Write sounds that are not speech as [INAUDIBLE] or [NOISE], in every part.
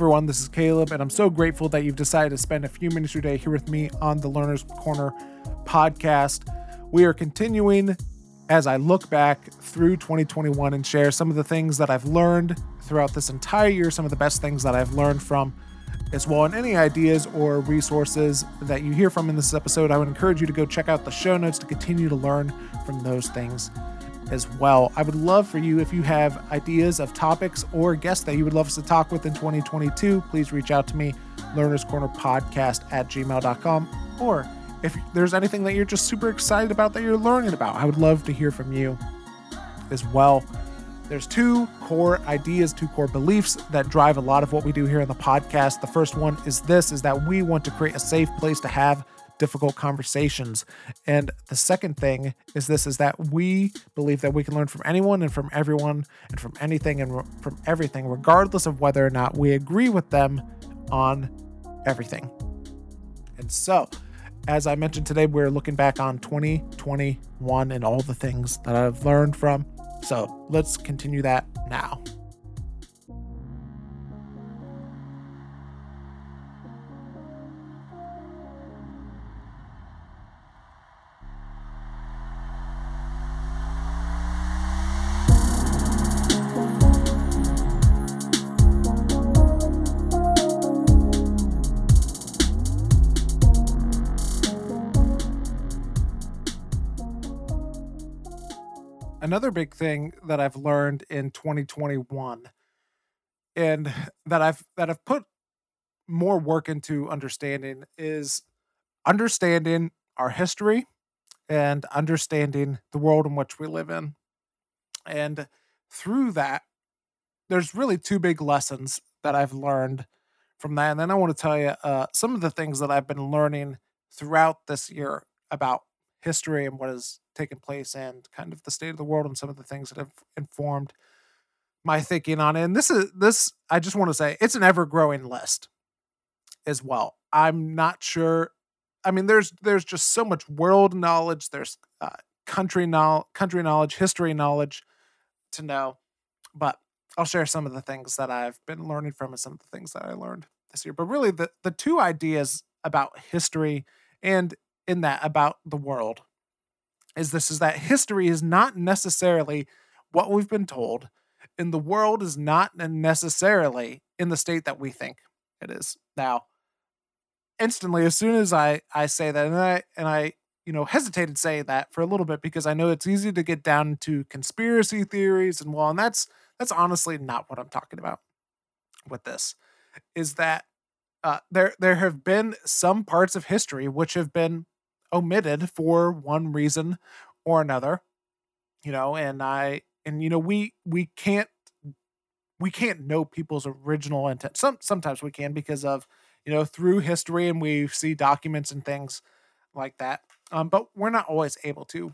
Everyone, this is Caleb, and I'm so grateful that you've decided to spend a few minutes your day here with me on the Learner's Corner podcast. We are continuing as I look back through 2021 and share some of the things that I've learned throughout this entire year, some of the best things that I've learned from as well. And any ideas or resources that you hear from in this episode, I would encourage you to go check out the show notes to continue to learn from those things as well. I would love for you, if you have ideas of topics or guests that you would love us to talk with in 2022, please reach out to me, Learners Corner Podcast at gmail.com. Or if there's anything that you're just super excited about that you're learning about, I would love to hear from you as well. There's two core ideas, two core beliefs that drive a lot of what we do here in the podcast. The first one is this is that we want to create a safe place to have difficult conversations. And the second thing is this is that we believe that we can learn from anyone and from everyone and from anything and from everything regardless of whether or not we agree with them on everything. And so, as I mentioned today, we're looking back on 2021 and all the things that I've learned from. So, let's continue that now. Another big thing that I've learned in 2021 and that I've that I've put more work into understanding is understanding our history and understanding the world in which we live in. And through that, there's really two big lessons that I've learned from that. And then I want to tell you uh, some of the things that I've been learning throughout this year about history and what has taken place and kind of the state of the world and some of the things that have informed my thinking on it. And this is this I just want to say it's an ever growing list as well. I'm not sure. I mean, there's there's just so much world knowledge. There's uh, country knowledge, country knowledge, history knowledge to know. But I'll share some of the things that I've been learning from and some of the things that I learned this year. But really, the the two ideas about history and in that about the world is this is that history is not necessarily what we've been told and the world is not necessarily in the state that we think it is. Now instantly as soon as i i say that and i and i you know hesitated saying that for a little bit because i know it's easy to get down to conspiracy theories and well and that's that's honestly not what i'm talking about with this is that uh, there there have been some parts of history which have been omitted for one reason or another you know and i and you know we we can't we can't know people's original intent some sometimes we can because of you know through history and we see documents and things like that um, but we're not always able to.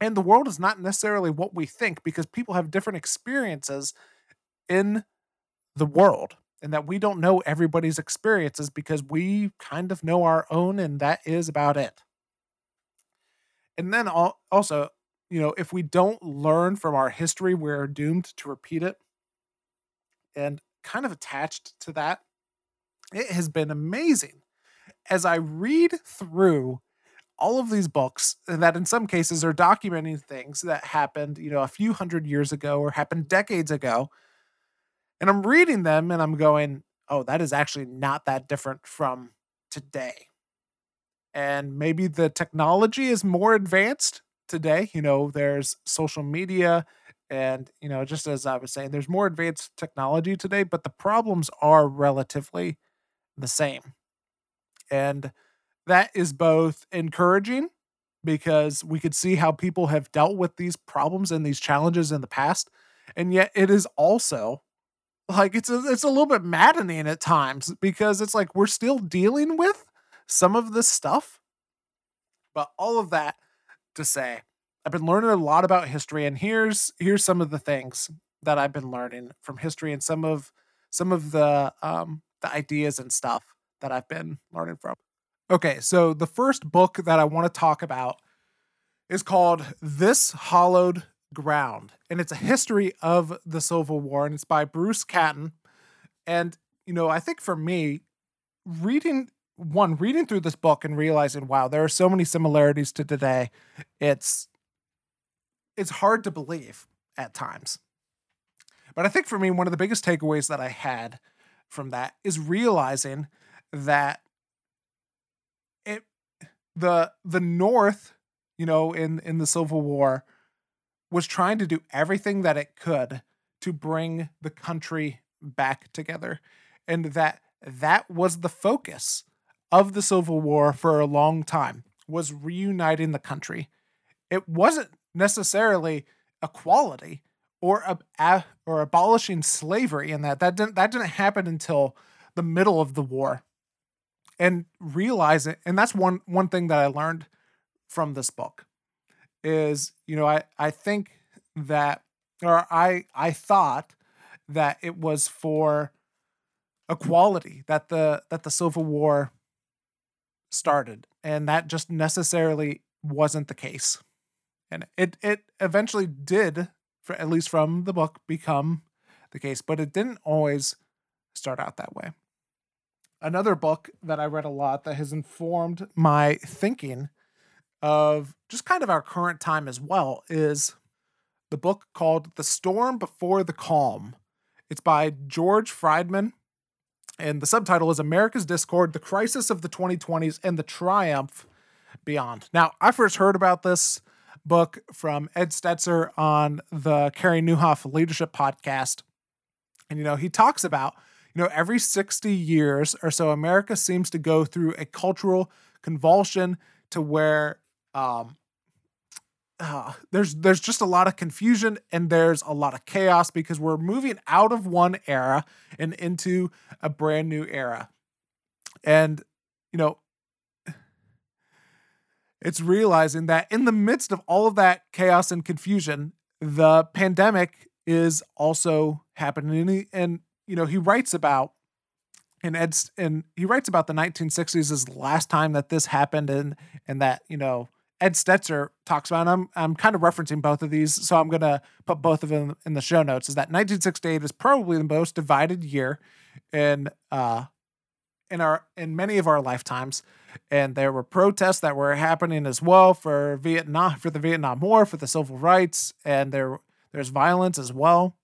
And the world is not necessarily what we think because people have different experiences in the world and that we don't know everybody's experiences because we kind of know our own and that is about it and then also, you know, if we don't learn from our history, we're doomed to repeat it. And kind of attached to that, it has been amazing as I read through all of these books that in some cases are documenting things that happened, you know, a few hundred years ago or happened decades ago. And I'm reading them and I'm going, oh, that is actually not that different from today and maybe the technology is more advanced today. You know, there's social media, and you know, just as I was saying, there's more advanced technology today, but the problems are relatively the same. And that is both encouraging because we could see how people have dealt with these problems and these challenges in the past. And yet it is also like it's a, it's a little bit maddening at times because it's like we're still dealing with some of this stuff. But all of that to say, I've been learning a lot about history, and here's here's some of the things that I've been learning from history and some of some of the um, the ideas and stuff that I've been learning from. Okay, so the first book that I want to talk about is called This Hallowed Ground, and it's a history of the Civil War, and it's by Bruce Catton. And you know, I think for me, reading one, reading through this book and realizing, wow, there are so many similarities to today. It's it's hard to believe at times. But I think for me, one of the biggest takeaways that I had from that is realizing that it the the North, you know, in in the Civil War was trying to do everything that it could to bring the country back together and that that was the focus of the civil war for a long time was reuniting the country. It wasn't necessarily equality or ab- or abolishing slavery in that. That didn't that didn't happen until the middle of the war. And realize it and that's one one thing that i learned from this book is you know i i think that or i i thought that it was for equality that the that the civil war started and that just necessarily wasn't the case. And it it eventually did for at least from the book become the case but it didn't always start out that way. Another book that i read a lot that has informed my thinking of just kind of our current time as well is the book called the storm before the calm. It's by george friedman and the subtitle is America's Discord, the Crisis of the 2020s, and the Triumph Beyond. Now, I first heard about this book from Ed Stetzer on the Carey Nieuwhof Leadership Podcast. And, you know, he talks about, you know, every 60 years or so, America seems to go through a cultural convulsion to where um, uh, there's there's just a lot of confusion and there's a lot of chaos because we're moving out of one era and into a brand new era. And you know, it's realizing that in the midst of all of that chaos and confusion, the pandemic is also happening. And, he, and you know, he writes about and Ed's and he writes about the 1960s as the last time that this happened and and that you know Ed Stetzer talks about. I'm I'm kind of referencing both of these, so I'm gonna put both of them in the show notes. Is that 1968 is probably the most divided year in uh in our in many of our lifetimes, and there were protests that were happening as well for Vietnam for the Vietnam War for the civil rights, and there there's violence as well,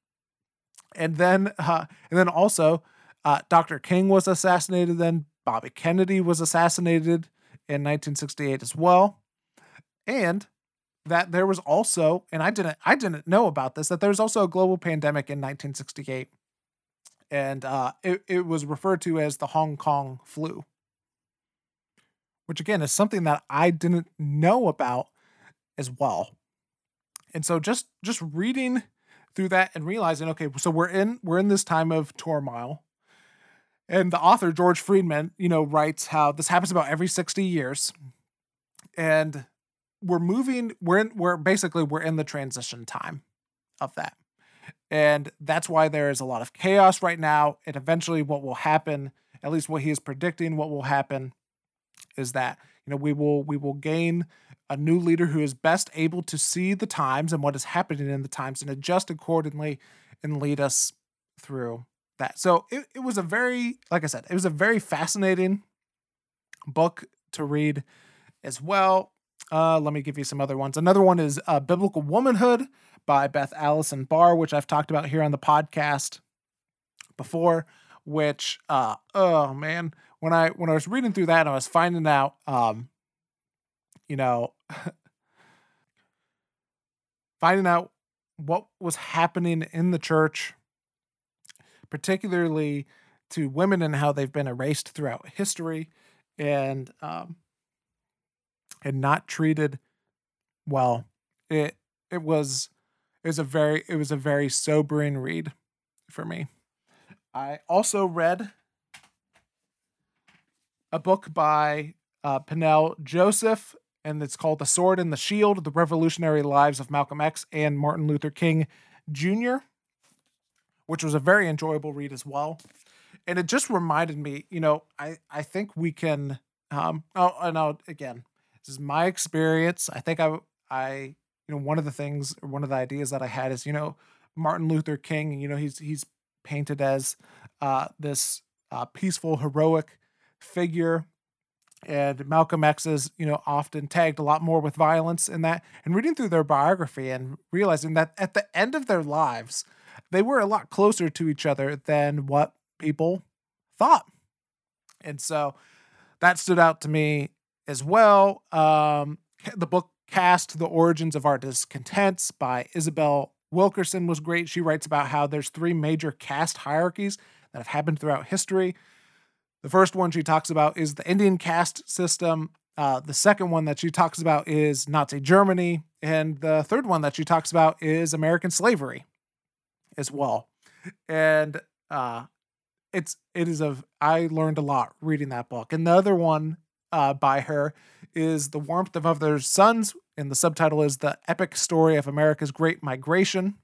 and then uh, and then also uh, Dr. King was assassinated. Then Bobby Kennedy was assassinated in 1968 as well and that there was also and I didn't I didn't know about this that there was also a global pandemic in 1968 and uh, it, it was referred to as the Hong Kong flu. Which again is something that I didn't know about as well. And so just just reading through that and realizing okay so we're in we're in this time of turmoil and the author George Friedman you know writes how this happens about every 60 years. And we're moving we're in we're basically we're in the transition time of that. And that's why there is a lot of chaos right now. And eventually what will happen at least what he is predicting what will happen is that you know we will we will gain a new leader who is best able to see the times and what is happening in the times and adjust accordingly and lead us through that. So it, it was a very like i said it was a very fascinating book to read as well uh, let me give you some other ones. Another one is uh, Biblical Womanhood by Beth Allison Barr, which I've talked about here on the podcast before. Which, uh, oh man, when I when I was reading through that, I was finding out, um, you know, [LAUGHS] finding out what was happening in the church, particularly to women and how they've been erased throughout history, and um, and not treated well. It it was it was a very it was a very sobering read for me. I also read a book by uh, Peniel Joseph, and it's called The Sword and the Shield The Revolutionary Lives of Malcolm X and Martin Luther King Jr., which was a very enjoyable read as well. And it just reminded me, you know, I, I think we can, um, oh, and I'll, again, this is my experience. I think I I you know one of the things or one of the ideas that I had is you know Martin Luther King. You know he's he's painted as uh, this uh, peaceful, heroic figure. And Malcolm X is, you know, often tagged a lot more with violence in that. And reading through their biography and realizing that at the end of their lives, they were a lot closer to each other than what people thought. And so that stood out to me as well. Um, the book Caste The Origins of Our Discontents by Isabel Wilkerson was great. She writes about how there's three major caste hierarchies that have happened throughout history. The first one she talks about is the Indian caste system. Uh, the second one that she talks about is Nazi Germany. And the third one that she talks about is American slavery as well. And uh, it's it is a I learned a lot reading that book. And the other one uh, by her is The Warmth of Other Suns, and the subtitle is The Epic Story of America's Great Migration.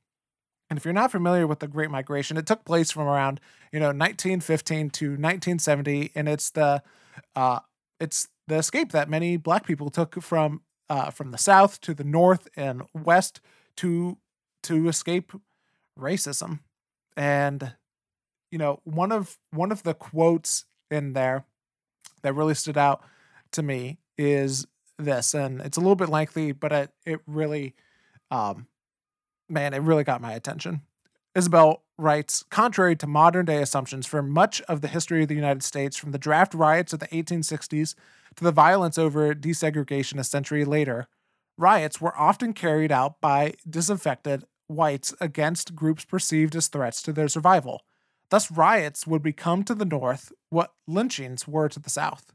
And if you're not familiar with the Great Migration, it took place from around you know 1915 to 1970, and it's the uh, it's the escape that many Black people took from uh, from the South to the North and West to to escape racism. And you know one of one of the quotes in there that really stood out to me is this, and it's a little bit lengthy, but it it really, um, man, it really got my attention. Isabel writes, contrary to modern day assumptions, for much of the history of the United States, from the draft riots of the 1860s to the violence over desegregation a century later, riots were often carried out by disaffected whites against groups perceived as threats to their survival. Thus, riots would become to the North what lynchings were to the South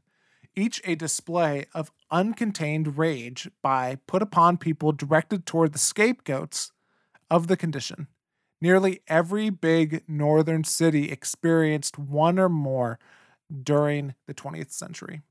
each a display of uncontained rage by put upon people directed toward the scapegoats of the condition. Nearly every big northern city experienced one or more during the 20th century.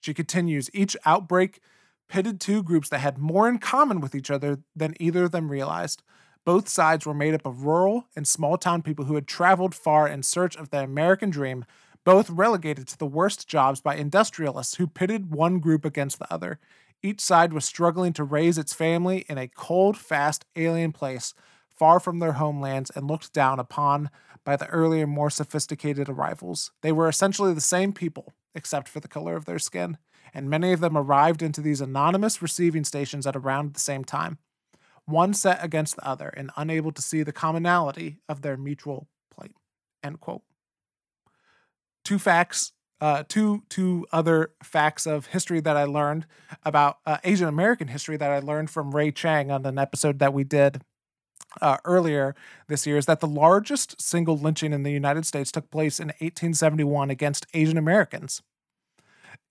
She continues each outbreak pitted two groups that had more in common with each other than either of them realized. Both sides were made up of rural and small town people who had traveled far in search of the American dream both relegated to the worst jobs by industrialists who pitted one group against the other. Each side was struggling to raise its family in a cold, fast, alien place far from their homelands and looked down upon by the earlier, more sophisticated arrivals. They were essentially the same people, except for the color of their skin, and many of them arrived into these anonymous receiving stations at around the same time, one set against the other and unable to see the commonality of their mutual plight. End quote two facts, uh, two two other facts of history that I learned about uh, Asian American history that I learned from Ray Chang on an episode that we did uh, earlier this year is that the largest single lynching in the United States took place in 1871 against Asian Americans.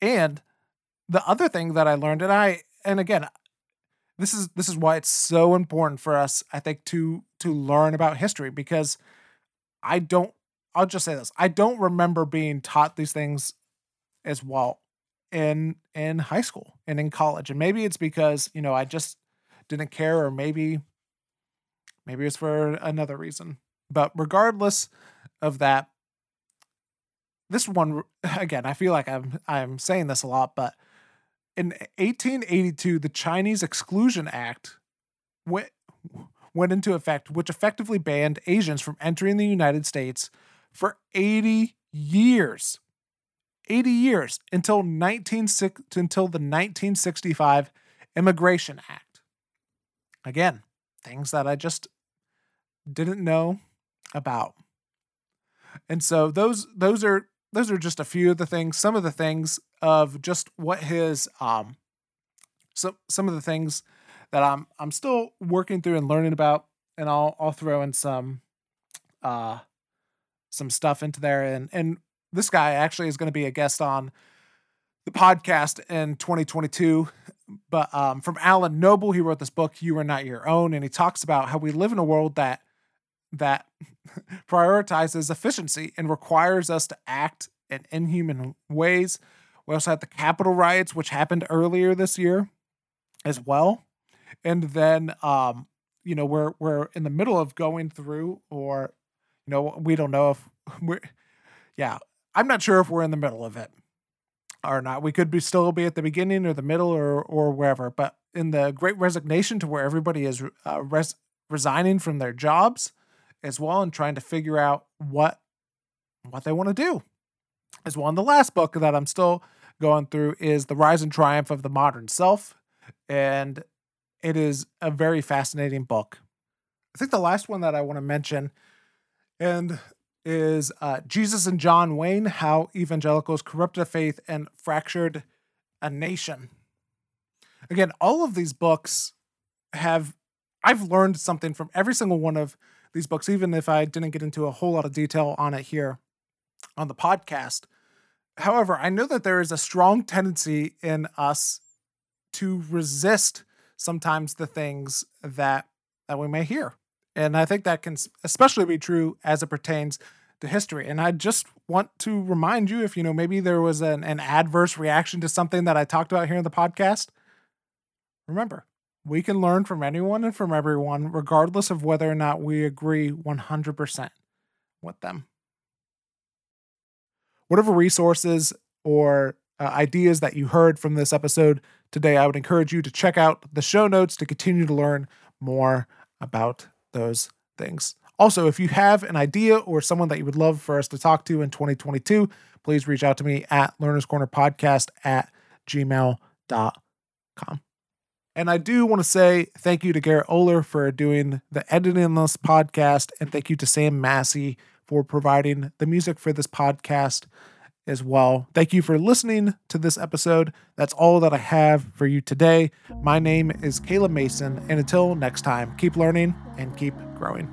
And the other thing that I learned, and I, and again, this is this is why it's so important for us, I think, to to learn about history because I don't I'll just say this. I don't remember being taught these things as well in in high school and in college. And maybe it's because, you know, I just didn't care or maybe maybe it's for another reason. But regardless of that, this one [LAUGHS] again, I feel like I'm I'm saying this a lot, but in 1882, the Chinese Exclusion Act went went into effect, which effectively banned Asians from entering the United States for 80 years. 80 years until 19 until the 1965 Immigration Act. Again, things that I just didn't know about. And so those those are those are just a few of the things, some of the things of just what his um some some of the things that I'm I'm still working through and learning about and I'll I'll throw in some uh some stuff into there. And and this guy actually is going to be a guest on the podcast in 2022. But um, from Alan Noble, he wrote this book, "You Are Not Your Own," and he talks about how we live in a world that that [LAUGHS] prioritizes efficiency and requires us to act in inhuman ways. We also had the Capitol riots, which happened earlier this year, as well. And then, um, you know, we're we're in the middle of going through, or know, we don't know if [LAUGHS] we're, yeah, I'm not sure if we're in the middle of it or not. We could be still be at the beginning or the middle or or wherever. But in the Great Resignation, to where everybody is uh, res- resigning from their jobs as well and trying to figure out what what they want to do. As well, and the last book that I'm still going through is The Rise and Triumph of the Modern Self. And it is a very fascinating book. I think the last one that I want to mention and is uh, Jesus and John Wayne How Evangelicals Corrupted a Faith and Fractured a Nation. Again, all of these books have, I've learned something from every single one of these books, even if I didn't get into a whole lot of detail on it here on the podcast. However, I know that there is a strong tendency in us to resist sometimes the things that that we may hear. And I think that can especially be true as it pertains to history. And I just want to remind you if you know maybe there was an, an adverse reaction to something that I talked about here in the podcast, remember, we can learn from anyone and from everyone, regardless of whether or not we agree 100% with them. Whatever resources or uh, ideas that you heard from this episode today, I would encourage you to check out the show notes to continue to learn more about those things. Also, if you have an idea or someone that you would love for us to talk to in 2022, please reach out to me at Learner's Corner Podcast at gmail.com. And I do want to say thank you to Garrett Oler for doing the editing on this podcast, and thank you to Sam Massey for providing the music for this podcast as well. Thank you for listening to this episode. That's all that I have for you today. My name is Caleb Mason, and until next time, keep learning and keep growing.